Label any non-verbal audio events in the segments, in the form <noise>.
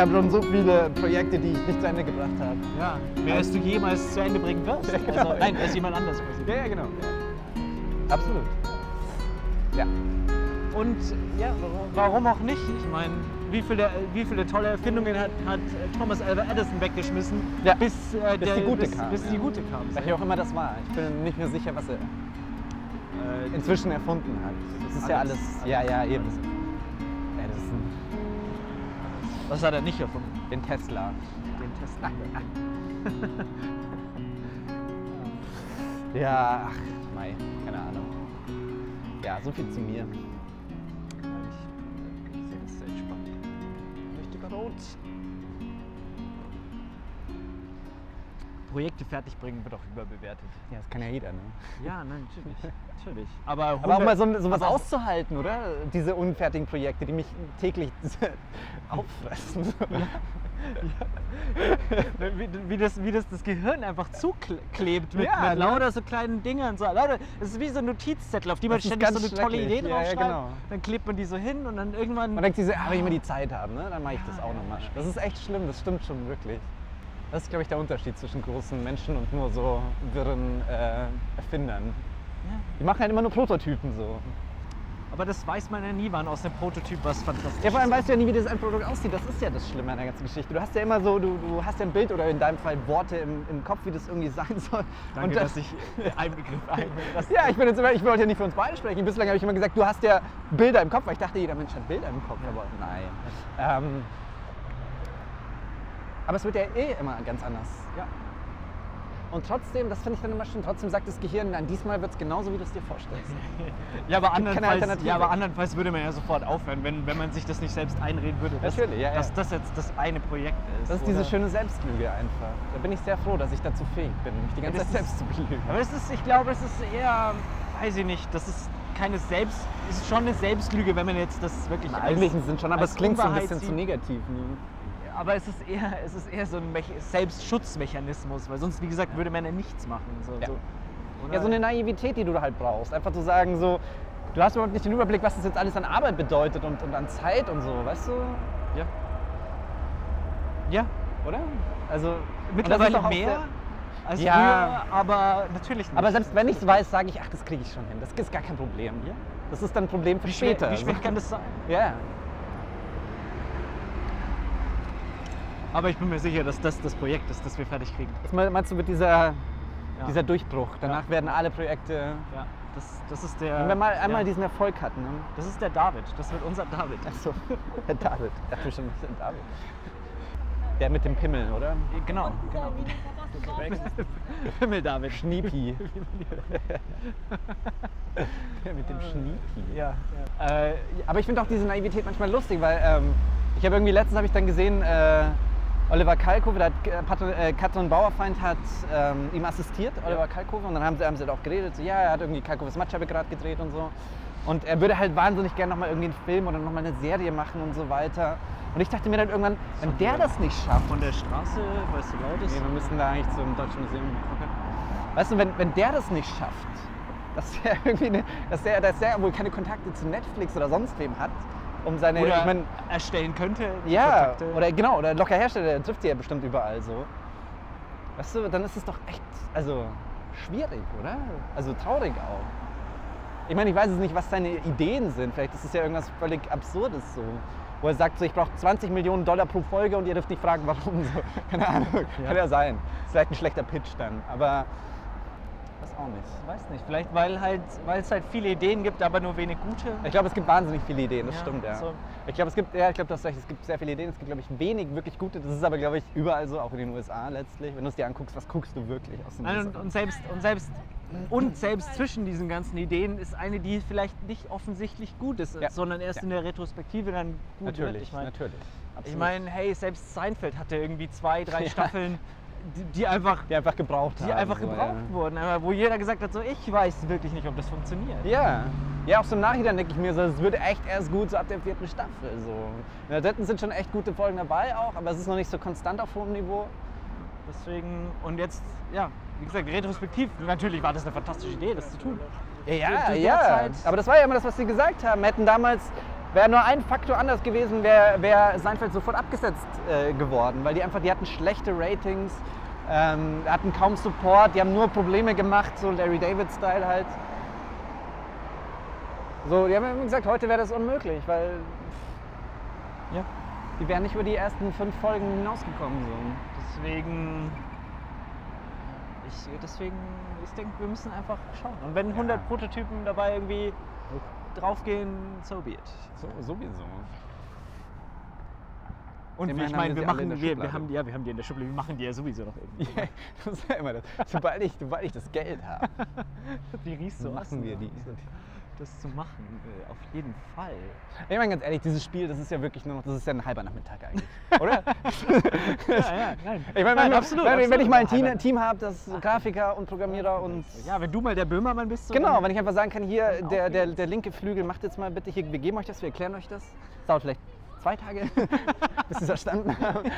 habe schon so viele Projekte, die ich nicht zu Ende gebracht habe. Ja, mehr als du jemals zu Ende bringen wirst. <laughs> Ja, genau. Also, nein, als jemand anders. Ja, ja, genau. Ja. Absolut. Ja. Und ja, warum, warum auch nicht? Ich meine, wie viele, wie viele tolle Erfindungen hat, hat Thomas Alva Edison weggeschmissen, Ja, bis, äh, bis der, die gute bis, kam, Bis ja. die gute kam. Welche auch immer das war. Ich bin nicht mehr sicher, was er Äh, inzwischen erfunden hat. Das ist ja alles. Alles. Ja, ja, eben. Was hat er nicht erfunden? den Tesla. Den Tesla. <laughs> Ja, ach, Mai, keine Ahnung. Ja, so viel zu mir. Ich, ich sehe das sehr entspannt. Richtig rot. Projekte fertigbringen wird auch überbewertet. Ja, das kann ja jeder, ne? Ja, nein, natürlich. <laughs> natürlich. Aber, Aber auch 100 mal so, sowas aber- auszuhalten, oder? Diese unfertigen Projekte, die mich täglich <laughs> auffressen. <laughs> wie, wie, das, wie das das Gehirn einfach zuklebt mit, Ja, mit ne? lauter so kleinen Dingern. So, lauter, es ist wie so ein Notizzettel, auf die man ständig so eine tolle. Idee Ja, ja, draufschreibt. genau. Dann klebt man die so hin und dann irgendwann. Man denkt sich so, ah, wenn ich mal die Zeit habe, ne? dann mache ich das Ja, auch ja, nochmal. ja. Das ist echt schlimm, das stimmt schon wirklich. Das ist, glaube ich, der Unterschied zwischen großen Menschen und nur so wirren äh, Erfindern. Ja. Die machen halt immer nur Prototypen so. Aber das weiß man ja nie, wann aus dem Prototyp was fantastisch Ja, vor allem weißt du ja nie, wie das Endprodukt aussieht. Das ist ja das Schlimme an der ganzen Geschichte. Du hast ja immer so, du, du hast ja ein Bild oder in deinem Fall Worte im, im Kopf, wie das irgendwie sein soll. Danke, Und das- dass ich <laughs> einen Begriff einbringe. Ja, ich bin jetzt immer, ich wollte ja nicht für uns beide sprechen. Bislang habe ich immer gesagt, du hast ja Bilder im Kopf, weil ich dachte, jeder Mensch hat Bilder im Kopf, aber nein. Ähm, aber es wird ja eh immer ganz anders. Ja. Und trotzdem, das finde ich dann immer schön, trotzdem sagt das Gehirn, nein, diesmal wird es genauso, wie du es dir vorstellst. <laughs> Ja, aber andernfalls, ja, aber andernfalls würde man ja sofort aufhören, wenn, wenn man sich das nicht selbst einreden würde, dass, Natürlich, ja, ja. dass das jetzt das eine Projekt ist. Das ist diese schöne Selbstlüge einfach. Da bin ich sehr froh, dass ich dazu fähig bin, mich die ganze das Zeit ist- selbst zu belügen. Aber es ist, ich glaube, es ist eher, weiß ich nicht, das ist keine Selbst, es ist schon eine Selbstlüge, wenn man jetzt das wirklich Im als- Eigentlichen sind schon, aber es klingt so ein bisschen zu negativ. Ne? Aber es ist eher, es ist eher so ein Mech Selbstschutzmechanismus, weil sonst, wie gesagt, würde man ja nichts machen. So, Ja. so. Ja, so eine Naivität, die du halt brauchst. Einfach zu sagen, so, du hast überhaupt nicht den Überblick, was das jetzt alles an Arbeit bedeutet und, und an Zeit und so, weißt du? ja. ja, Oder? Also, mittlerweile mehr sehr- als Ja. früher, aber natürlich nicht. Aber selbst wenn ich es weiß, sage ich, ach, das kriege ich schon hin. Das ist gar kein Problem. Ja. Das ist dann ein Problem für wie schwer, später. wie schwer kann das sein? Ja. Aber ich bin mir sicher, dass das das Projekt ist, das wir fertig kriegen. Was me- meinst du mit dieser, Ja. dieser Durchbruch? Danach Ja. werden alle Projekte. Ja, das, das ist der. Wenn wir mal einmal ja, diesen Erfolg hatten. Ne? Das ist der David. Das wird unser David. Achso, Herr <laughs> David. Ja, bestimmt Herr David. Der mit dem Pimmel, oder? Genau, genau. Himmel <laughs> David. Schniepi. <laughs> Der mit dem Schniepi. Ja. Äh, aber ich finde auch diese Naivität manchmal lustig, weil ähm, ich habe irgendwie letztens habe ich dann gesehen, äh, Oliver Kalkofe, der hat, äh, äh, Katrin Bauerfeind hat ähm, ihm assistiert, Oliver Kalkofe, und dann haben sie, haben sie halt auch geredet, so, ja, er hat irgendwie Kalkofes Matscheibe gerade gedreht und so. Und er würde halt wahnsinnig gerne nochmal irgendwie einen Film oder nochmal eine Serie machen und so weiter. Und ich dachte mir dann irgendwann, wenn der das nicht schafft, Von der Straße, weißt du, laut ist. Nee, wir müssen da eigentlich zum Deutschen Museum. Weißt du, wenn, wenn der das nicht schafft, dass der <laughs> irgendwie, eine, dass der, dass der wohl keine Kontakte zu Netflix oder sonst wem hat, um seine, Oder ich mein, erstellen könnte. ja, Kontakte. oder genau, oder locker Hersteller, der trifft sie ja bestimmt überall so. Weißt du, dann ist es doch echt, also schwierig, oder? Also traurig auch. Ich meine, ich weiß es nicht, was seine Ideen sind. Vielleicht ist es ja irgendwas völlig Absurdes so. Wo er sagt, so, ich brauche 20 Millionen Dollar pro Folge und ihr dürft nicht fragen, warum. So. <laughs> Keine Ahnung, kann ja sein. Ist vielleicht ein schlechter Pitch dann, aber weiß auch nicht. Ich weiß nicht, vielleicht weil, halt, weil es halt viele Ideen gibt, aber nur wenig gute. Ich glaube, es gibt wahnsinnig viele Ideen, das Ja, stimmt, ja. so. Ich glaube, es gibt, ja, ich glaube, das es gibt sehr viele Ideen, es gibt, glaube ich, wenig wirklich gute. Das ist aber, glaube ich, überall so, auch in den USA letztlich. Wenn du es dir anguckst, was guckst du wirklich aus den Nein, und, und, selbst, und, selbst, und selbst zwischen diesen ganzen Ideen ist eine, die vielleicht nicht offensichtlich gut ist, Ja. sondern erst Ja. in der Retrospektive dann gut natürlich, wird. Ich meine, natürlich. ich Absolut. mein, hey, selbst Seinfeld hatte irgendwie zwei, drei. <laughs> Staffeln, die, die einfach, die einfach gebraucht die haben. einfach so, gebraucht wurden, aber wo jeder gesagt hat, so ich weiß wirklich nicht, ob das funktioniert. Ja. ja, Ja, auch so im Nachhinein denke ich mir so, es wird echt erst gut so ab der vierten Staffel. So. In der dritten sind schon echt gute Folgen dabei auch, aber es ist noch nicht so konstant auf hohem Niveau. Deswegen, und jetzt, ja, wie gesagt, retrospektiv, natürlich war das eine fantastische Idee, das zu tun. Ja, ja, ja. Zeit- Aber das war ja immer das, was sie gesagt haben. Hätten damals, wäre nur ein Faktor anders gewesen, wäre wär Seinfeld sofort abgesetzt äh, geworden, weil die einfach, die hatten schlechte Ratings, ähm, hatten kaum Support, die haben nur Probleme gemacht, so Larry David-Style halt. So, die haben gesagt, heute wäre das unmöglich, weil Ja. die wären nicht über die ersten fünf Folgen hinausgekommen. So. Deswegen, ich, deswegen, ich denke, wir müssen einfach schauen. Und wenn 100 Prototypen dabei irgendwie draufgehen, so be it. So, sowieso. Und Immerhin wie ich meine, wir machen, wir, wir, haben die, ja, wir haben die in der Schublade, wir machen die ja sowieso noch irgendwie. <laughs> das ist ja immer das. Sobald ich, sobald ich das Geld habe, Die riechst so machen wir die. Das zu machen, äh, auf jeden Fall. Ich meine ganz ehrlich, dieses Spiel, das ist ja wirklich nur noch, das ist ja ein halber Nachmittag eigentlich, <laughs> oder? Ja, ja, nein. <laughs> Ich meine, Nein, wenn, absolut, wenn, wenn absolut. ich mal ein Team, Team habe, das Grafiker und Programmierer und... Ja, wenn du mal der Böhmermann bist. So Genau, wenn ich einfach sagen kann, hier, der, der, der linke Flügel, macht jetzt mal bitte hier, wir geben euch das, wir erklären euch das. Das dauert vielleicht zwei Tage, <laughs> bis sie es verstanden haben.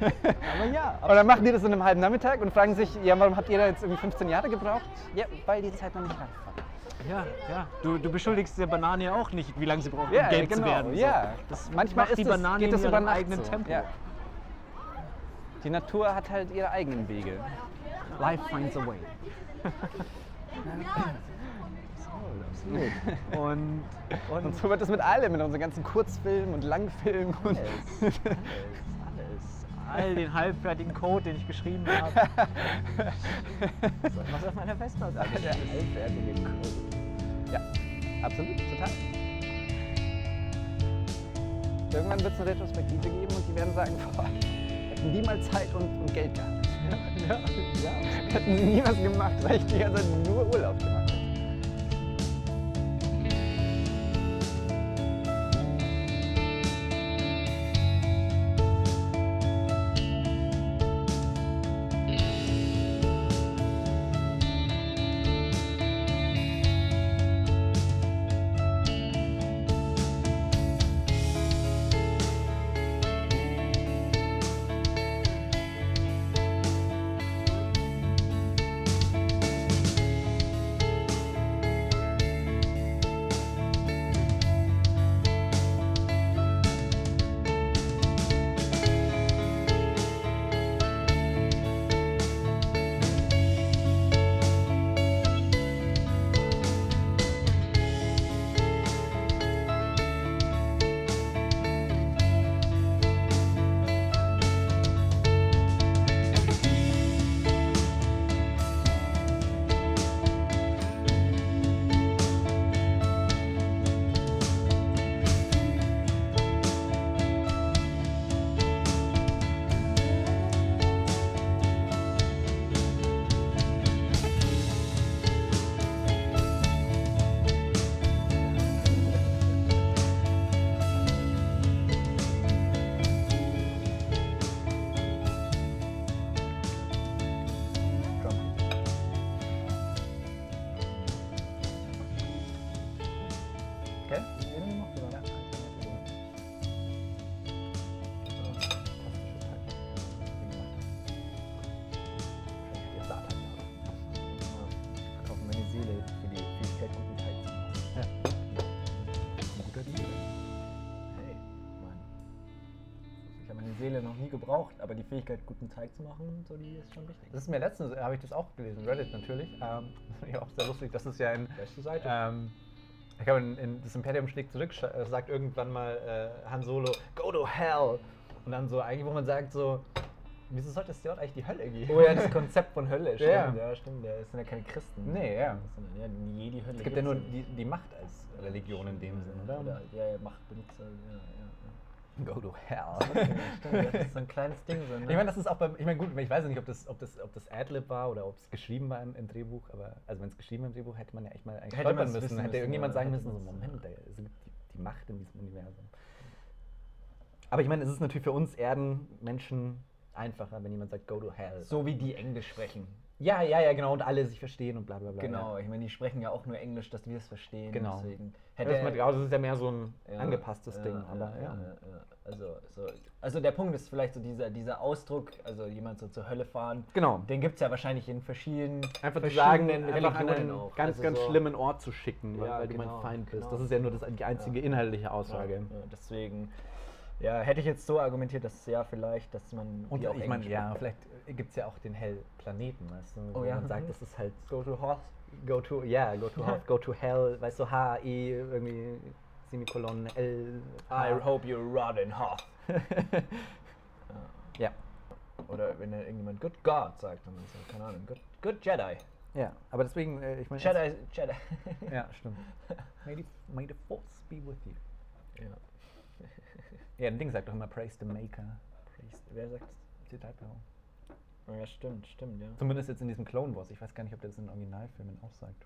Aber ja, Und dann machen die das in einem halben Nachmittag und fragen sich, ja, warum habt ihr da jetzt irgendwie 15 Jahre gebraucht? Ja, weil die Zeit noch nicht reif war. Ja, ja. Du, du beschuldigst der Banane ja auch nicht, wie lange sie braucht, Ja, um gelb genau, zu werden. So. ja. Das Manchmal macht ist die das- Banane geht das über ihrem Nacht eigenen so. Tempo. Ja. Die Natur hat halt ihre eigenen Wege. Life finds a way. <laughs> Und, und, Und so wird es mit allem, mit unseren ganzen Kurzfilmen und Langfilmen. Und. <laughs> All den halbfertigen Code, den ich geschrieben habe. <laughs> Was auf meiner Festplatte alles Der halbfertige Code. Ja, absolut, total. Irgendwann wird es eine Retrospektive geben und die werden sagen, <laughs> boah, hätten die mal Zeit und, und Geld gehabt. <laughs> Ja, ja. Hätten sie nie was gemacht, weil ich die ganze Zeit nur Urlaub gemacht habe. Gebraucht, aber die Fähigkeit, guten Teig zu machen, so die ist schon wichtig. Das ist mir letztens, habe ich das auch gelesen, Reddit natürlich. Ähm, <laughs> ja, auch sehr lustig. Das ist ja ein. Beste Seite. Ähm, ich glaube, in, in das Imperium schlägt zurück, äh, sagt irgendwann mal äh, Han Solo, go to hell. Und dann so, eigentlich, wo man sagt, so, wieso sollte es dort eigentlich die Hölle geben? Oh ja, das Konzept von Hölle, <laughs> stimmt. Ja. Ja, stimmt. Ja, es sind ja keine Christen. Nee, ja. Ja, die Jedi-Hölle. Es gibt ja nur die, die Macht als Religion in dem Sinn, oder? Oder, ja, ja, Machtbenutzer. Ja, ja, Go to hell. <laughs> Stimmt, das ist so ein kleines Ding. So, ne? Ich meine, das ist auch beim, ich meine, gut, ich weiß nicht, ob das, ob das, ob das Adlib war oder ob es geschrieben war im, im Drehbuch, aber also wenn es geschrieben im Drehbuch, hätte man ja echt mal eigentlich Hätte müssen. wissen Hätte müssen, irgendjemand sagen müssen, so, Moment, ja. da ist die, die Macht in diesem Universum. Aber ich meine, es ist natürlich für uns Erdenmenschen einfacher, wenn jemand sagt, go to hell. So wie die Englisch sprechen. Ja, ja, ja, genau. Und alle sich verstehen und bla bla bla. Genau, ich meine, die sprechen ja auch nur Englisch, dass wir es verstehen. Genau. Deswegen Ja. hätte Das, mit, das ist ja mehr so ein Ja, angepasstes ja, Ding. Aber ja. ja. Also, so, also der Punkt ist vielleicht so dieser, dieser Ausdruck, also jemand so zur Hölle fahren. Genau. Den gibt es ja wahrscheinlich in verschiedenen Einfach zu sagen, einfach an einen auch. ganz, Also ganz so- schlimmen Ort zu schicken, weil, Ja, weil du genau, mein Feind bist. genau. Das ist ja nur das, die einzige inhaltliche Aussage. Ja, ja, deswegen, ja, hätte ich jetzt so argumentiert, dass ja vielleicht, dass man Und auch ich meine, ja, vielleicht gibt es ja auch den Hellplaneten, weißt du? Oh wo ja. man sagt, das ist halt Go to Hoth. Go to, ja, go to <laughs> Hoth, go to Hell, weißt du, H, E, irgendwie Semikolon, L, H. I hope you rot in Hoth. <laughs> Ja, Oder wenn irgendjemand Good God sagt, dann ist ja, keine Ahnung, Good, good Jedi. ja, aber deswegen, äh, ich meine... Jedi, Jedi. <laughs> Ja, stimmt. may, the, may the Force be with you. ja. Ja, ein Ding sagt doch immer, praise the Maker. Praise, wer sagt's? C3PO. Ja, stimmt, stimmt, ja. Zumindest jetzt in diesem Clone Wars. Ich weiß gar nicht, ob der das in den Originalfilmen auch sagt.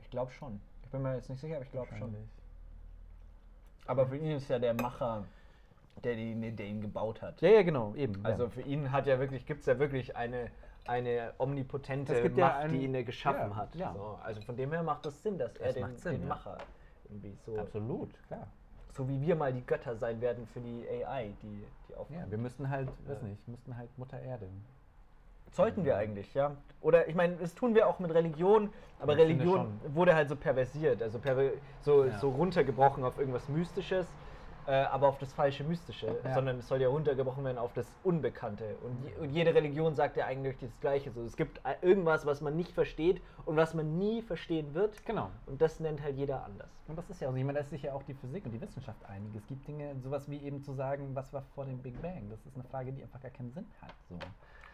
Ich glaube schon. Ich bin mir jetzt nicht sicher, aber ich glaube schon. Aber für ihn ist ja der Macher, der, die, der ihn gebaut hat. Ja, ja, genau, eben. Also ja. für ihn hat ja wirklich, gibt es ja wirklich eine, eine omnipotente gibt ja Macht, einen- die ihn ja geschaffen ja, hat. ja. So, also von dem her macht es Sinn, dass er Das den, macht Sinn, den. Macher irgendwie so, Absolut, klar. So wie wir mal die Götter sein werden für die AI, die, die aufkommt. Ja, wir müssten halt, weiß nicht, müssten halt Mutter Erde. Sollten wir eigentlich, ja. Oder ich meine, das tun wir auch mit Religion, aber Ich Religion wurde halt so perversiert, also perver so, Ja. so runtergebrochen auf irgendwas Mystisches, äh, aber auf das falsche Mystische, Ja. sondern es soll ja runtergebrochen werden auf das Unbekannte. Und, je, und jede Religion sagt ja eigentlich das Gleiche. So, es gibt irgendwas, was man nicht versteht und was man nie verstehen wird. Genau. Und das nennt halt jeder anders. Und das ist ja, also ich meine, da ist sich ja auch die Physik und die Wissenschaft einig. Es gibt Dinge, sowas wie eben zu sagen, was war vor dem Big Bang. Das ist eine Frage, die einfach gar keinen Sinn hat. So.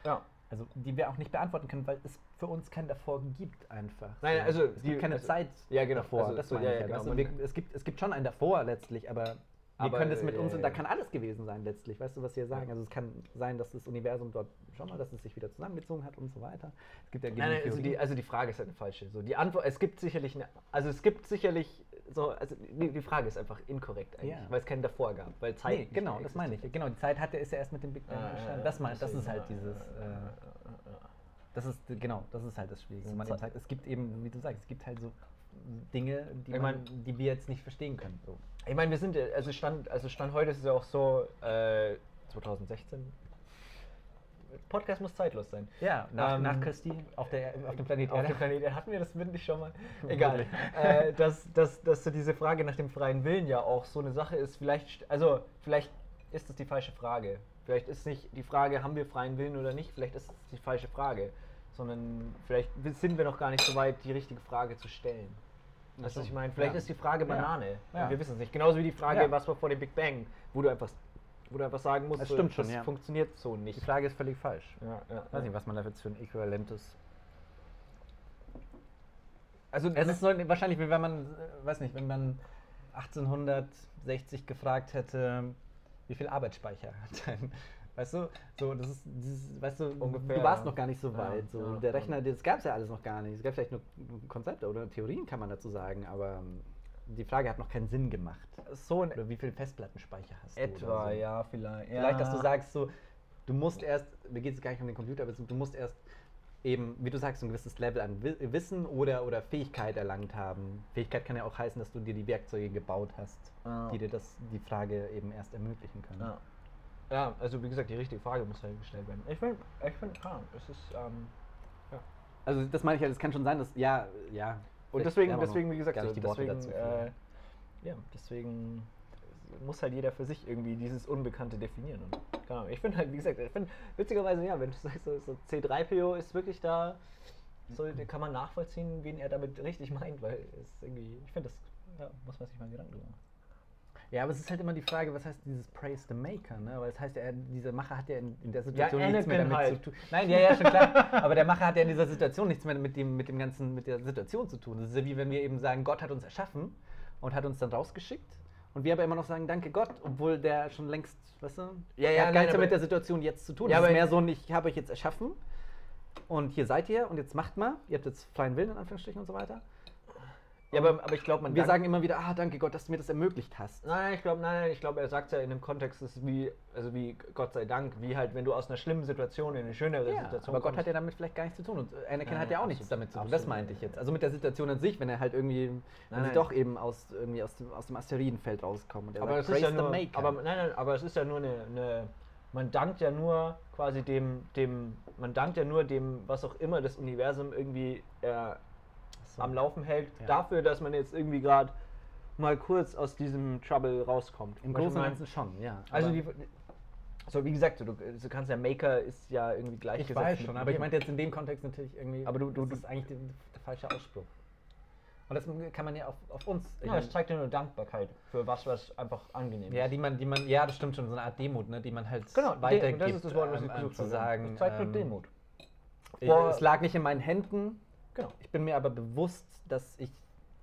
Ja. Also die wir auch nicht beantworten können, weil es für uns kein davor gibt einfach. Nein, so. also es die- gibt keine also- Zeit ja, genau, davor. also das so, meine ja, ich ja, ja. genau, man- wir, es, gibt, es gibt schon einen davor letztlich, aber Aber, können es mit uns, und da ja. kann alles gewesen sein letztlich. Weißt du, was wir sagen? Also es kann sein, dass das Universum dort schon mal, dass es sich wieder zusammengezogen hat und so weiter. Es gibt ja Nein, nein, also die, also die Frage ist halt eine falsche. So, die Antwort, es gibt sicherlich eine, also es gibt sicherlich so, also die, die Frage ist einfach inkorrekt eigentlich, Ja. weil es keinen davor gab, weil Zeit Nee, genau, das meine ich. Genau, die Zeit hatte ist ja erst mit dem Big Bang ja, entstanden. Das, mein, das ist halt dieses, äh, das ist genau, das ist halt das Schwierige. Das eben sagt, es gibt eben, wie du sagst, es gibt halt so Dinge, die, Ich man, mein- die wir jetzt nicht verstehen können. So. Ich meine, wir sind, also Stand, also Stand heute ist es ja auch so, äh, 2016, Podcast muss zeitlos sein. Ja, nach, Ähm, nach Christi auf, der, auf dem Planet Auf Erde. dem Planet Erde. Hatten wir das wirklich schon mal? <laughs> Egal. äh, dass, dass, dass so diese Frage nach dem freien Willen ja auch so eine Sache ist. Vielleicht, also vielleicht ist das die falsche Frage. Vielleicht ist nicht die Frage, haben wir freien Willen oder nicht, vielleicht ist es die falsche Frage. Sondern vielleicht sind wir noch gar nicht so weit, die richtige Frage zu stellen. Weißt du, was ich meine? Vielleicht Ja. ist die Frage. Banane. Ja. Wir wissen es nicht. Genauso wie die Frage, Ja. was war vor dem Big Bang, wo du einfach, wo du einfach sagen musst, Das so, stimmt schon, das funktioniert so nicht. Die Frage ist völlig falsch. Ich weiß nicht, was man da jetzt für ein äquivalentes. Also Es ist so, wahrscheinlich, wenn man, äh, weiß nicht, wenn man 1860 gefragt hätte, wie viel Arbeitsspeicher hat ein. Weißt du, so, das ist, dieses, weißt du, Ungefähr, du warst ja. noch gar nicht so Ja, weit. So. ja, der ja. Rechner, das gab es ja alles noch gar nicht. Es gab vielleicht nur Konzepte oder Theorien, kann man dazu sagen, aber ähm, die Frage hat noch keinen Sinn gemacht. so ein Oder wie viel Festplattenspeicher hast du? Etwa, so. ja, vielleicht. Vielleicht, dass du sagst, so, du musst erst, mir geht es gar nicht um den Computer, aber du musst erst eben, wie du sagst, ein gewisses Level an Wi- Wissen oder, oder Fähigkeit erlangt haben. Fähigkeit kann ja auch heißen, dass du dir die Werkzeuge gebaut hast, Ja. die dir das, die Frage eben erst ermöglichen können. Ja. Ja, also wie gesagt, die richtige Frage muss halt gestellt werden. Ich finde, ich finde, ja, es ist, ähm, Also das meine ich ja, das kann schon sein, dass, ja, ja. und deswegen, deswegen, wie gesagt, so, Worte deswegen, äh, ja, deswegen muss halt jeder für sich irgendwie dieses Unbekannte definieren. Und, keine Ahnung, ich finde halt, wie gesagt, ich finde, witzigerweise, ja, wenn du sagst, so, so C3PO ist wirklich da, so, da kann man nachvollziehen, wen er damit richtig meint, weil es irgendwie, ich finde, das ja, muss man sich mal Gedanken drüber machen. Ja, aber es ist halt immer die Frage, was heißt dieses Praise the Maker, ne? Weil es heißt ja, er- dieser Macher hat ja in, in der Situation nichts mehr damit halt. zu tun. Nein, ja, ja, schon klar. aber der Macher hat ja in dieser Situation nichts mehr mit dem, mit dem ganzen, mit der Situation zu tun. Das ist ja wie wenn wir eben sagen, Gott hat uns erschaffen und hat uns dann rausgeschickt. Und wir aber immer noch sagen, danke Gott, obwohl der schon längst, weißt du, Ja, er ja, hat gar nichts mehr mit der Situation jetzt zu tun. Ja, das ist mehr so ein, ich habe euch jetzt erschaffen und hier seid ihr und jetzt macht mal, ihr habt jetzt freien Willen in Anführungsstrichen und so weiter. Ja, aber, aber ich glaube, man Wir sagen immer wieder, ah, danke Gott, dass du mir das ermöglicht hast. Nein, ich glaube, nein, nein, ich glaube, er sagt ja in dem Kontext, es ist wie, also wie Gott sei Dank, wie halt, wenn du aus einer schlimmen Situation in eine schönere Ja, Situation aber Gott kommst. hat ja damit vielleicht gar nichts zu tun. Und Anakin Nein, hat ja auch absolut, nichts damit zu tun. Das meinte ich jetzt. Also mit der Situation an sich, wenn er halt irgendwie, wenn Nein, sie nein. doch eben aus, irgendwie aus, dem, aus dem Asteroidenfeld rauskommen. Er aber es sagt, ist ja "Praise the nur, Maker." aber nein, nein, aber es ist ja nur eine, eine, man dankt ja nur quasi dem, dem, man dankt ja nur dem, was auch immer das Universum irgendwie äh. Am Laufen hält, Ja. dafür, dass man jetzt irgendwie gerade mal kurz aus diesem Trouble rauskommt. Im Großen und Ganzen schon, ja. Also die, so wie gesagt, du, du kannst ja Maker ist ja irgendwie ich gleichgesetzt. weiß schon, aber ich meinte jetzt in dem Kontext natürlich irgendwie, Aber du- du- das ist eigentlich der, der falsche Ausspruch. Und das kann man ja auf, auf uns. ich Ja, es zeigt ja nur Dankbarkeit für was, was einfach angenehm Ja, ist. die man, die man, ja, das stimmt schon, so eine Art Demut, ne, die man halt genau, weitergibt. das ist das Wort, was ich ähm, zu sagen. Das zeigt nur ähm, Demut. ich- Vor- es lag nicht in meinen Händen. Genau. Ich bin mir aber bewusst, dass ich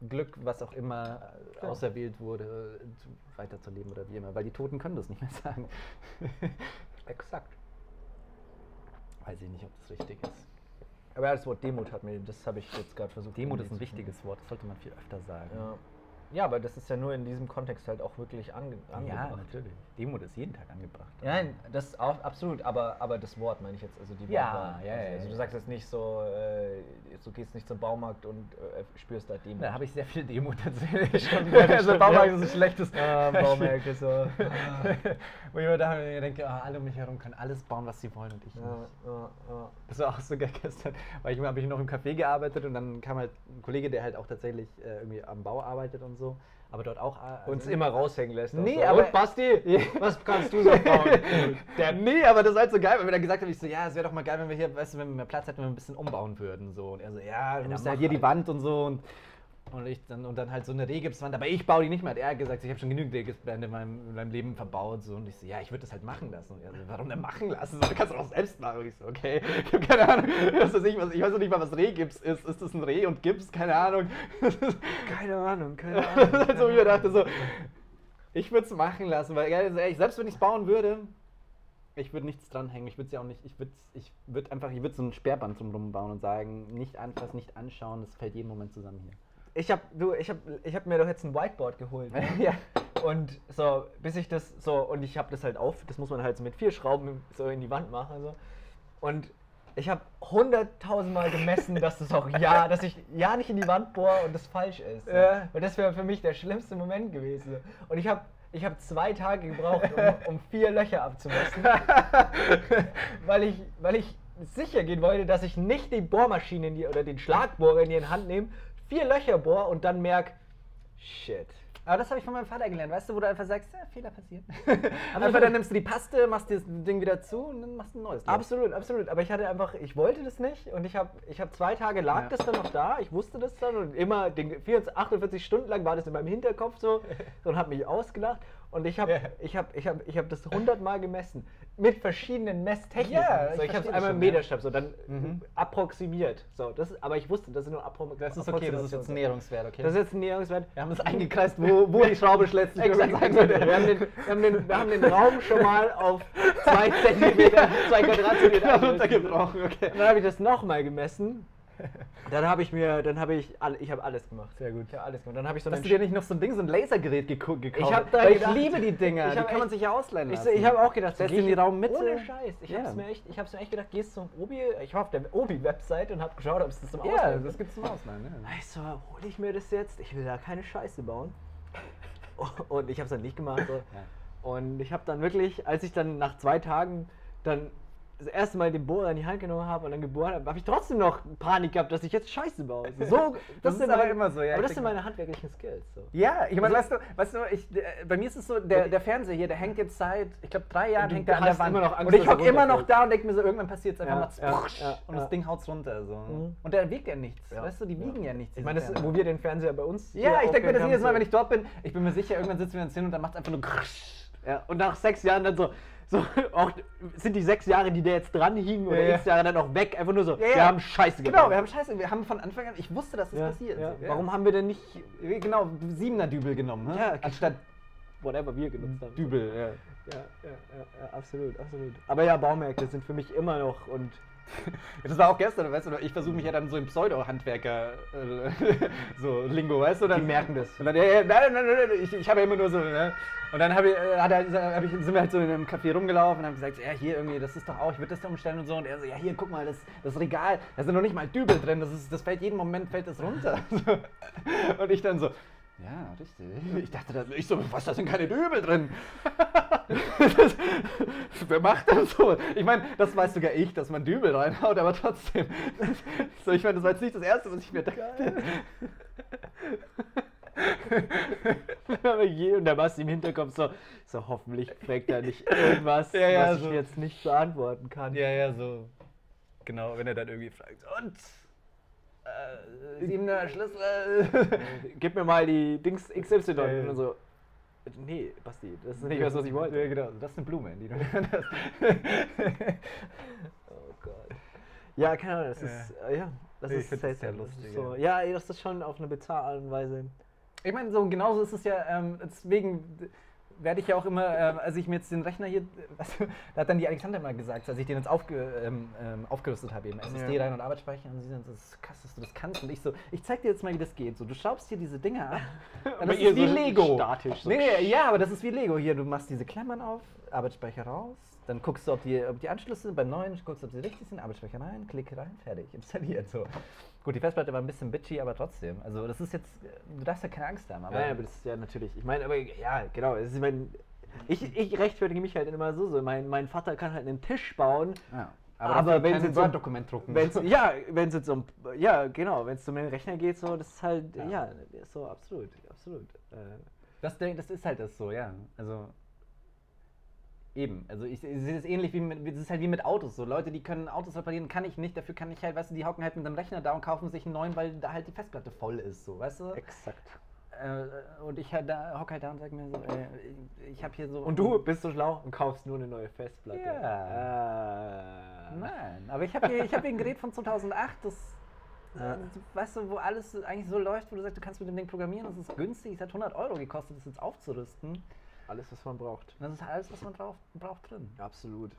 Glück, was auch immer äh, Genau. auserwählt wurde, zu- weiterzuleben oder wie immer, weil die Toten können das nicht mehr <laughs> sagen. Exakt. Weiß ich nicht, ob das richtig ist. Aber ja, das Wort Demut hat mir, das habe ich jetzt gerade versucht. Demut ist ein wichtiges Wort, das sollte man viel öfter sagen. Ja. Ja, aber das ist ja nur in diesem Kontext halt auch wirklich ange Ja, angebracht. natürlich. Demut ist jeden Tag angebracht. Nein, das ist auch absolut, aber, aber das Wort meine ich jetzt, also die Ja, Wortwahl. ja, also, ja, also du ja. sagst jetzt nicht so, äh, du gehst nicht zum Baumarkt und äh, spürst da Demut. Da habe ich sehr viel Demut tatsächlich. <laughs> Ja, also Baumarkt ja. ist ein schlechtes Ja, Baumärkte so. <laughs> Wo ich mir da denke, ah, alle um mich herum können alles bauen, was sie wollen und ich nicht. ja, ja, ja. Das war auch so geil gestern, weil ich habe ich noch im Café gearbeitet und dann kam halt ein Kollege, der halt auch tatsächlich äh, irgendwie am Bau arbeitet und so, aber dort auch. äh, also- Uns immer raushängen lässt. Nee, so. aber- Und Basti, <laughs> was kannst du so bauen? <laughs> Der, nee, aber das ist halt so geil, weil wir dann gesagt haben, ich so, ja, es wäre doch mal geil, wenn wir hier, weißt du, wenn wir mehr Platz hätten, wenn wir ein bisschen umbauen würden. So. Und er so, ja, du dann musst ja mach hier die halt. Wand und so und, und ich dann und dann halt so eine Rehgipswand, aber ich baue die nicht mehr. Hat er gesagt, ich habe schon genügend Rehgipswände in meinem, in meinem Leben verbaut. So. Und ich so, ja, ich würde das halt machen lassen. Und er so, warum denn machen lassen? So, du kannst doch auch selbst machen. Und ich so, okay, ich habe keine Ahnung, was weiß ich, was, ich weiß noch nicht mal, was Rehgips ist. Ist das ein Reh und Gips? Keine Ahnung. Keine Ahnung, keine <laughs> Das ist halt so, ich mir dachte, so, ich würde es machen lassen, weil ganz ehrlich, selbst wenn ich es bauen würde, ich würde nichts dranhängen. Ich würde es ja auch nicht, ich würde ich würd einfach, ich würde so ein Sperrband drumherum bauen und sagen, nicht anfassen, nicht anschauen, das fällt jeden Moment zusammen hier. Ich habe du, ich habe ich hab mir doch jetzt ein Whiteboard geholt. ne? <laughs> ja. Und so, bis ich das so, und ich habe das halt auf, das muss man halt so mit vier Schrauben so in die Wand machen. So. Und ich habe hunderttausendmal gemessen, dass das auch ja, dass ich ja nicht in die Wand bohre und das falsch ist. So. Ja. Und das wäre für mich der schlimmste Moment gewesen. Und ich habe ich hab zwei Tage gebraucht, um, <laughs> um vier Löcher abzumessen, <laughs> weil ich, weil ich sicher gehen wollte, dass ich nicht die Bohrmaschine in die, oder den Schlagbohrer in die Hand nehme, vier Löcher bohr und dann merke, shit. Aber das habe ich von meinem Vater gelernt, weißt du, wo du einfach sagst, ja, Fehler passieren. <laughs> einfach dann nimmst du die Paste, machst das Ding wieder zu und dann machst du ein neues. draus. Absolut, absolut. Aber ich hatte einfach, ich wollte das nicht und ich habe ich hab zwei Tage lag Ja. das dann noch da, ich wusste das dann und immer den 24, 48 Stunden lang war das in meinem Hinterkopf so <laughs> und habe mich ausgelacht und ich habe Ja. ich hab, ich hab, ich hab das 100 Mal gemessen mit verschiedenen Messtechniken. Ja, so, ich ich habe es einmal im. Meterstab, so dann Mhm. approximiert. So, das, ist- aber ich wusste, das sind nur Appro Das ist okay, das ist jetzt ein Näherungswert, okay? Das ist jetzt ein Näherungswert. wir haben das eingekreist, wo, wo die Schraube <laughs> letztlich Exakt, exakt. Wir haben, den, wir, haben den, wir haben den Raum schon mal auf zwei <laughs> Zentimeter, zwei Quadratzentimeter runtergebrochen, okay. Und dann habe ich das nochmal gemessen. <laughs> Dann habe ich mir, dann habe ich, alle, ich habe alles gemacht. Sehr gut. Ich habe alles gemacht. Dann habe ich so Hast du dir nicht noch so ein Ding, so ein Lasergerät gekauft? Ich hab da Weil gedacht- ich liebe die Dinger, Ich die kann man sich ja ausleihen ich, lassen. ich habe auch gedacht, Setzt geh in die ich- Raummitte. Ohne Scheiß. Ich Ja. habe mir echt, ich habe mir echt gedacht, gehst zum Obi, ich war auf der Obi-Website und habe geschaut, ob es das zum Ja, Ausleihen das gibt's zum Ausleihen. Ja. Ich so, hole ich mir das jetzt? Ich will da keine Scheiße bauen. <laughs> Und ich habe es dann nicht gemacht. So. Und ich habe dann wirklich, als ich dann nach zwei Tagen dann das erste Mal den Bohrer in die Hand genommen habe und dann gebohrt habe, habe ich trotzdem noch Panik gehabt, dass ich jetzt Scheiße baue. So, <laughs> Das ist sind aber meine- immer so, ja, Aber das sind meine handwerklichen Skills. So. Ja, ich meine, weißt du, weißt du ich, äh, bei mir ist es so, der, der Fernseher hier, der hängt jetzt seit, ich glaube, drei Jahren hängt der an der Wand. immer noch Angst, und ich hocke immer noch da und denke mir so, irgendwann passiert es einfach Ja, mal ja, ja, und das Ding haut's runter. So. Mhm. Und der wiegt ja nichts, weißt du, die wiegen ja, nichts. Ich meine, das- wo wir den Fernseher bei uns. Ja, ich denke mir das jedes Mal, wenn ich dort bin. Ich bin mir sicher, irgendwann sitzen wir uns hin und dann macht es einfach nur. Ja, und nach sechs Jahren dann so, so <laughs> auch sind die sechs Jahre, die da jetzt dran hingen oder Ja, ja. Jahre dann auch weg, einfach nur so, Ja, ja. wir haben Scheiße gebaut. Genau, wir haben Scheiße, wir haben von Anfang an, ich wusste, dass das passiert. Warum haben wir denn nicht Genau, siebener Dübel genommen, ne? Ja, anstatt whatever wir genutzt haben? Dübel. Ja. Ja, ja, ja, ja, absolut, absolut. Aber ja, Baumärkte sind für mich immer noch und <laughs> Das war auch gestern, weißt du, ich versuche mich ja dann so im Pseudo-Handwerker, äh, <laughs> so Lingo, weißt du, dann Die merken das. Und dann, ja, nein, nein, nein, nein, ich, ich habe ja immer nur so, ne? Und dann hab ich, äh, hat er, hab ich, sind wir halt so in einem Café rumgelaufen und haben gesagt, ja, hier irgendwie, das ist doch auch, ich würde das da umstellen und so. Und er so, ja, hier, guck mal, das, das Regal, da sind noch nicht mal Dübel drin, das, ist, das fällt jeden Moment, fällt das runter. <laughs> Und ich dann so, ja, richtig. Ich dachte, das, ich so, was, da sind keine Dübel drin. das, <laughs> wer macht das so? Ich meine, das weiß sogar ich, dass man Dübel reinhaut, aber trotzdem. <laughs> So, ich meine, das war jetzt nicht das Erste, was ich mir dachte. <laughs> Und warst du im Hinterkopf so, so hoffentlich fragt er nicht irgendwas, Ja, ja, was so. ich jetzt nicht beantworten kann. Ja, ja, so. Genau, wenn er dann irgendwie fragt, und? Äh, siebener Schlüssel. <laughs> Gib mir mal die Dings XY. Ja, ja. Und dann so, nee, Basti, das ist nicht das, was ich wollte. Ja, genau, das ist eine Blume, die du <laughs> Oh Gott. Ja, keine Ahnung, das ist, äh, ja, das Ich ist das sehr lustig, so, ja. ja, das ist schon auf eine bizarre Art und Weise. Ich meine, so genauso ist es ja, ähm, deswegen werde ich ja auch immer, ähm, als ich mir jetzt den Rechner hier, du, <laughs> da hat dann die Alexander mal gesagt, als ich den jetzt aufge, ähm, ähm, aufgerüstet habe, eben SSD Ja. rein und Arbeitsspeicher, und sie sind so, das ist krass, dass du das kannst. Und ich so, ich zeig dir jetzt mal, wie das geht. So, du schraubst hier diese Dinger <laughs> ab. und das ist wie so Lego. statisch, so Nee, ja, aber das ist wie Lego. Hier, du machst diese Klammern auf, Arbeitsspeicher raus, dann guckst du, ob die, ob die Anschlüsse sind, beim neuen guckst du, ob sie richtig sind, Arbeitsspeicher rein, klick rein, fertig, installiert. So. Gut, die Festplatte war ein bisschen bitchy, aber trotzdem. Also das ist jetzt, du darfst ja keine Angst haben. Aber, ja, aber das ist ja natürlich, ich meine, aber ja, genau, es ist, ich, mein, ich, ich rechtfertige mich halt immer so, so. Mein, mein Vater kann halt einen Tisch bauen, Ja, Aber dafür wenn kein sie so- Word-Dokument drucken. Wenn's, <laughs> ja, wenn es jetzt um, ja, genau, wenn es um den Rechner geht, so, das ist halt, Ja. ja, so absolut, absolut. Äh, Das, das ist halt das so, ja. Also eben. Also ich, ich sehe das ähnlich wie mit, das ist halt wie mit Autos. So Leute, die können Autos reparieren, kann ich nicht. Dafür kann ich halt, weißt du, die hocken halt mit einem Rechner da und kaufen sich einen neuen, weil da halt die Festplatte voll ist, so, weißt du? exakt. Äh, und ich halt da, hock halt da und sag mir so, äh, ich, habe hier so. Und du bist so schlau und kaufst nur eine neue Festplatte. Ja. Äh, Nein, aber ich habe hier, ich hab hier ein Gerät von 2008, das, <laughs> Ja. weißt du, wo alles eigentlich so läuft, wo du sagst, du kannst mit dem Ding programmieren, das ist günstig, es hat 100 Euro gekostet, das jetzt aufzurüsten. Alles, was man braucht. Und das ist alles, was man drauf, braucht drin. Absolut.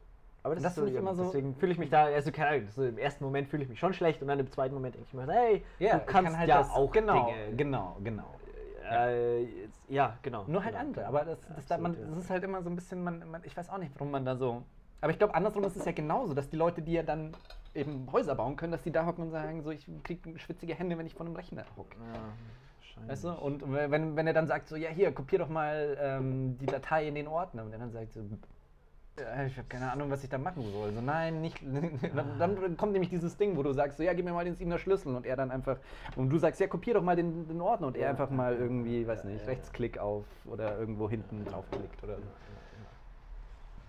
Aber das, Das ist so, immer so- Deswegen fühle ich mich da, also keine Ahnung, so im ersten Moment fühle ich mich schon schlecht und dann im zweiten Moment denke ich mir, hey, du ich kannst kann halt ja das, auch genau, Dinge. genau, genau. Äh, ja, genau. Nur halt genau, andere, genau. aber das, das, da, man, absolut, das ist halt immer so ein bisschen, man, man, ich weiß auch nicht, warum man da so. Aber ich glaube, andersrum ist es ja genauso, dass die Leute, die ja dann eben Häuser bauen können, dass die da hocken und sagen, so, ich kriege schwitzige Hände, wenn ich vor einem Rechner hocke. ja. Weißt du? Und wenn, wenn er dann sagt, so, ja, hier, kopier doch mal ähm, die Datei in den Ordner. Und er dann sagt so, ja, ich habe keine Ahnung, was ich da machen soll. So, nein, nicht. <laughs> dann, dann kommt nämlich dieses Ding, wo du sagst, so, ja, gib mir mal den siebener Schlüssel. Und er dann einfach, und du sagst, ja, kopier doch mal den, den Ordner. Und er einfach mal irgendwie, weiß nicht, Rechtsklick auf oder irgendwo hinten draufklickt oder so.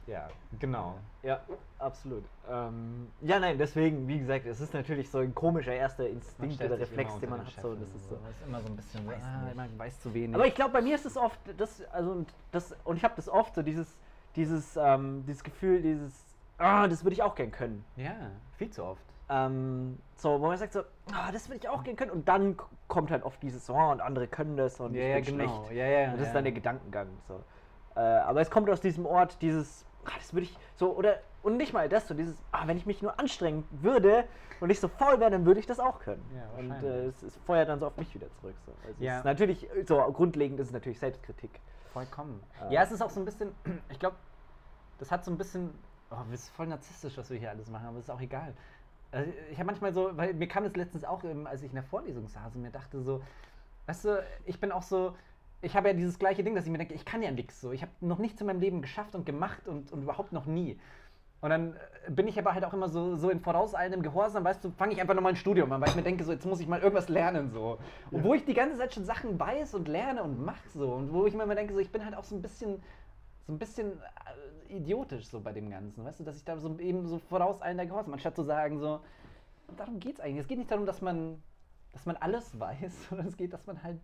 Ja, genau. Ja, absolut. Ähm, ja, nein, deswegen, wie gesagt, es ist natürlich so ein komischer erster Instinkt oder Reflex, den man hat. So, das ist so. Das ist immer so ein bisschen Weiß ah, man weiß zu wenig. Aber ich glaube, bei mir ist es oft, das, also, und, das, und ich habe das oft, so dieses, dieses, ähm, dieses Gefühl, dieses, ah, das würde ich auch gern können. ja, viel zu oft. Ähm, so, wo man sagt so, ah, das würde ich auch gern können. Und dann kommt halt oft dieses, oh, und andere können das und Ja, ich ja, bin genau. schlecht. Ja, ja, Und das ist ja. dann der Gedankengang. So. Äh, aber es kommt aus diesem Ort, dieses, ah, das würde ich so, oder, und nicht mal das, so dieses, ah, wenn ich mich nur anstrengen würde und nicht so faul wäre, dann würde ich das auch können. Ja, und äh, es, es feuert dann so auf mich wieder zurück. So. Also Ja. es ist natürlich, so grundlegend ist es natürlich Selbstkritik. Vollkommen. Äh, ja, es ist auch so ein bisschen, <clears throat> ich glaube, das hat so ein bisschen, oh, das ist voll narzisstisch, was wir hier alles machen, aber es ist auch egal. Also ich habe manchmal so, weil mir kam das letztens auch, ähm, als ich in der Vorlesung saß und mir dachte so, weißt du, ich bin auch so, ich habe ja dieses gleiche Ding, dass ich mir denke, ich kann ja nichts so. Ich habe noch nichts in meinem Leben geschafft und gemacht und, und überhaupt noch nie. Und dann äh, bin ich aber halt auch immer so, so in vorauseilendem Gehorsam, weißt du, fange ich einfach nochmal ein Studium an, weil ich mir denke, so jetzt muss ich mal irgendwas lernen so. Und wo ich die ganze Zeit schon Sachen weiß und lerne und mache so. Und wo ich mir immer denke, so ich bin halt auch so ein bisschen, so ein bisschen äh, idiotisch so bei dem Ganzen, weißt du, dass ich da so eben so vorauseilender Gehorsam, anstatt zu sagen so, darum geht es eigentlich. Es geht nicht darum, dass man, dass man alles <laughs> weiß, sondern es geht, dass man halt,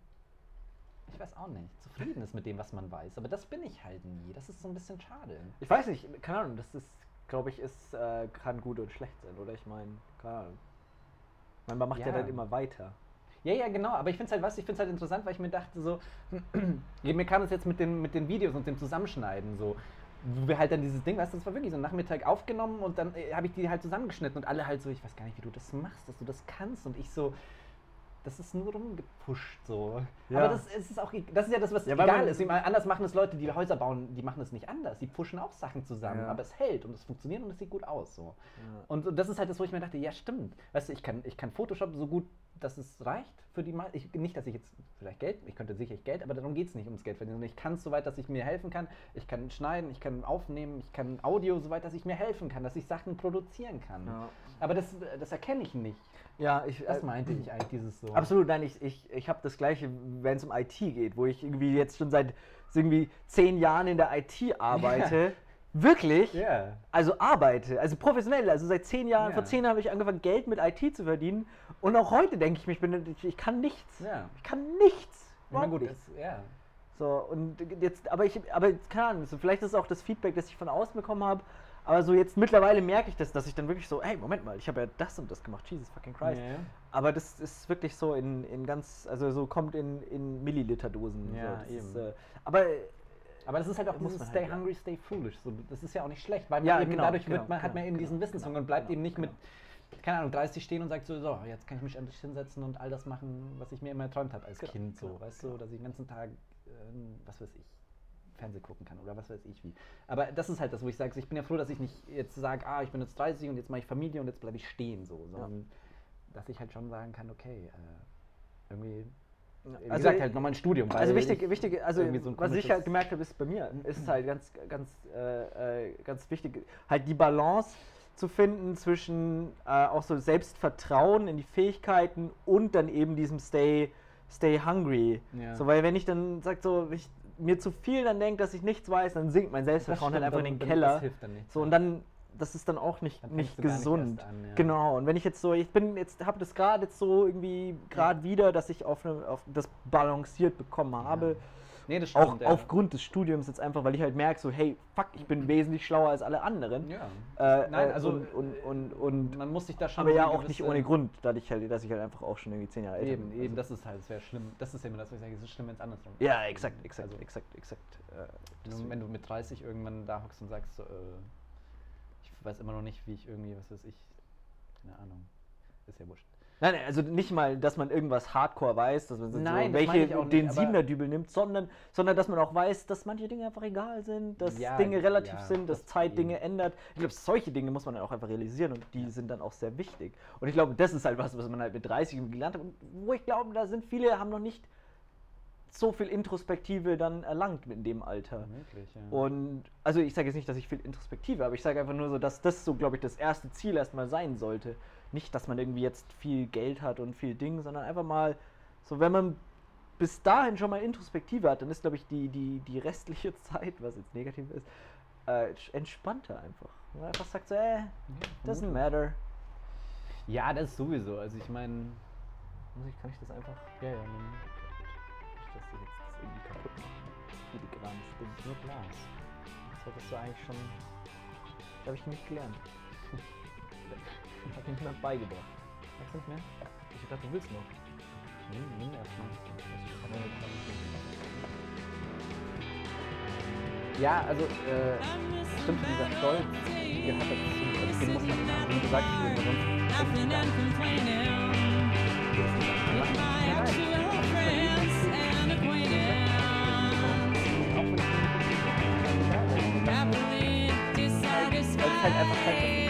ich weiß auch nicht, zufrieden ist mit dem, was man weiß. Aber das bin ich halt nie. Das ist so ein bisschen schade. Ich weiß nicht, keine Ahnung, das ist, glaube ich, ist, äh, kann gut und schlecht sein, oder? Ich meine, keine Ahnung. Ich man macht ja. Ja. dann immer weiter. Ja, ja, genau. Aber ich finde es halt, du, ich find's halt interessant, weil ich mir dachte so, <clears throat> mir kam es jetzt mit den, mit den Videos und dem Zusammenschneiden so. wo wir halt dann dieses Ding, weißt du, das war wirklich so ein Nachmittag aufgenommen und dann äh, habe ich die halt zusammengeschnitten und alle halt so, ich weiß gar nicht, wie du das machst, dass du das kannst und ich so, das ist nur rumgepusht so. Ja. Aber das ist, auch, e- das ist ja das, was Ja, egal ist. Meine, anders machen es Leute, die Häuser bauen, die machen es nicht anders. Die pushen auch Sachen zusammen, Ja. aber es hält und es funktioniert und es sieht gut aus. So. Und, und das ist halt das, wo ich mir dachte, ja stimmt. Weißt du, ich kann, ich kann Photoshop so gut, dass es reicht für die. Ich, nicht, dass ich jetzt vielleicht Geld, ich könnte sicherlich Geld, aber darum geht es nicht ums Geld verdienen. sondern Ich kann es so weit, dass ich mir helfen kann. Ich kann schneiden, ich kann aufnehmen, ich kann Audio so weit, dass ich mir helfen kann, dass ich Sachen produzieren kann. Ja. Aber das, das erkenne ich nicht. Ja, ich, Das äh, meinte ich eigentlich, dieses so. Absolut, nein, ich, ich, ich habe das gleiche, wenn es um IT geht, wo ich irgendwie jetzt schon seit irgendwie zehn Jahren in der IT arbeite. <laughs> Wirklich? Ja. Also arbeite, also professionell, also seit zehn Jahren, Ja. vor zehn Jahren habe ich angefangen, Geld mit IT zu verdienen. Und auch heute denke ich mir, ich, ich, kann nichts. Ja. Ich kann nichts. Überhaupt gut, nichts. ja. So, und jetzt, aber ich, aber keine Ahnung, so, vielleicht ist es auch das Feedback, das ich von außen bekommen habe. Aber so jetzt mittlerweile merke ich das, dass ich dann wirklich so, hey, Moment mal, ich habe ja das und das gemacht, Jesus fucking Christ. Ja. Aber das ist wirklich so in, in ganz, also so kommt in, in Milliliterdosen. Ja, so. Ist, äh, aber Aber das ist halt auch Muss dieses man Stay halt, ja. hungry, stay foolish. So, das ist ja auch nicht schlecht, weil man Ja, eben genau, dadurch wird genau, man, hat man genau, eben diesen genau, Wissenshunger und bleibt genau, eben nicht genau. mit, keine Ahnung, 30 stehen und sagt so, so, jetzt kann ich mich endlich hinsetzen und all das machen, was ich mir immer erträumt habe als Genau, Kind. So, genau, weißt du, dass ich den ganzen Tag, ähm, was weiß ich, Fernsehen gucken kann oder was weiß ich wie. Aber das ist halt das, wo ich sage, ich bin ja froh, dass ich nicht jetzt sage, ah, ich bin jetzt 30 und jetzt mache ich Familie und jetzt bleibe ich stehen, so, sondern dass ich halt schon sagen kann, okay, äh, irgendwie, wie Also, gesagt, halt nochmal ein Studium. Also wichtig, ich wichtig, also so was ich halt gemerkt habe, ist bei mir, ist es halt ganz, ganz, äh, äh, ganz wichtig, halt die Balance zu finden zwischen äh, auch so Selbstvertrauen in die Fähigkeiten und dann eben diesem Stay, Stay hungry. Ja. So, weil wenn ich dann sag so, ich mir zu viel dann denke, dass ich nichts weiß, dann sinkt mein Selbstvertrauen halt einfach in den Keller. Das hilft dann nicht. So und dann, das ist dann auch nicht, Dann nicht nicht gesund. erst an, ja. Genau. Und wenn ich jetzt so, ich bin jetzt, habe das gerade jetzt so irgendwie gerade wieder, dass ich auf, eine, auf das balanciert bekommen habe. Nee, das Auch stimmt. ja. aufgrund des Studiums jetzt einfach, weil ich halt merke, so, hey, fuck, ich bin wesentlich schlauer als alle anderen. Ja. Äh, Nein, äh, also und, und, und, und man muss sich da schon. aber ja auch nicht ohne Grund, dadurch halt, dass ich halt einfach auch schon irgendwie zehn Jahre älter Eben, bin. eben, Also- das ist halt, es wäre schlimm. Das ist immer das, was ich sage, es ist schlimm, wenn es andersrum ist. Ja, exakt, exakt, Also- exakt, exakt. Äh, Wenn du, mit 30 irgendwann da hockst und sagst, so, äh, weiß immer noch nicht, wie ich irgendwie, was weiß ich, keine Ahnung, ist ja wurscht. Nein, also nicht mal, dass man irgendwas Hardcore weiß, dass man so Nein, meine welche nicht, den Siebener-Dübel nimmt, sondern, sondern dass man auch weiß, dass manche Dinge einfach egal sind, dass Ja, Dinge relativ ja, sind, dass das Zeit Dinge ändert. Ich glaube, solche Dinge muss man dann auch einfach realisieren und die sind dann auch sehr wichtig. Und ich glaube, das ist halt was, was man halt mit 30 gelernt hat und wo ich glaube, da sind viele, haben noch nicht so viel Introspektive dann erlangt in dem Alter. Möglich, ja. Und also ich sage jetzt nicht, dass ich viel Introspektive habe, ich sage einfach nur so, dass das so, glaube ich, das erste Ziel erstmal sein sollte. Nicht, dass man irgendwie jetzt viel Geld hat und viel Ding, sondern einfach mal so, wenn man bis dahin schon mal Introspektive hat, dann ist, glaube ich, die, die, die restliche <laughs> Zeit, was jetzt negativ ist, äh, entspannter einfach. Man einfach sagt so, äh, doesn't matter. ja, das ist sowieso. Also ich meine, Muss ich, kann ich das einfach, ja, ja, man, Ding. nur Glas. Das hättest du eigentlich schon, das habe ich nicht gelernt. Hat mir niemand beigebracht. Magst du nicht mehr? Ich dachte, du willst noch. Nimm, nimm erstmal. Ja, also, äh, stimmt dieser Stolz, gehört dazu. Also, den muss man haben. Wie gesagt, sonst Laughing and complaining. If I had to halt einfach Zeit dafür.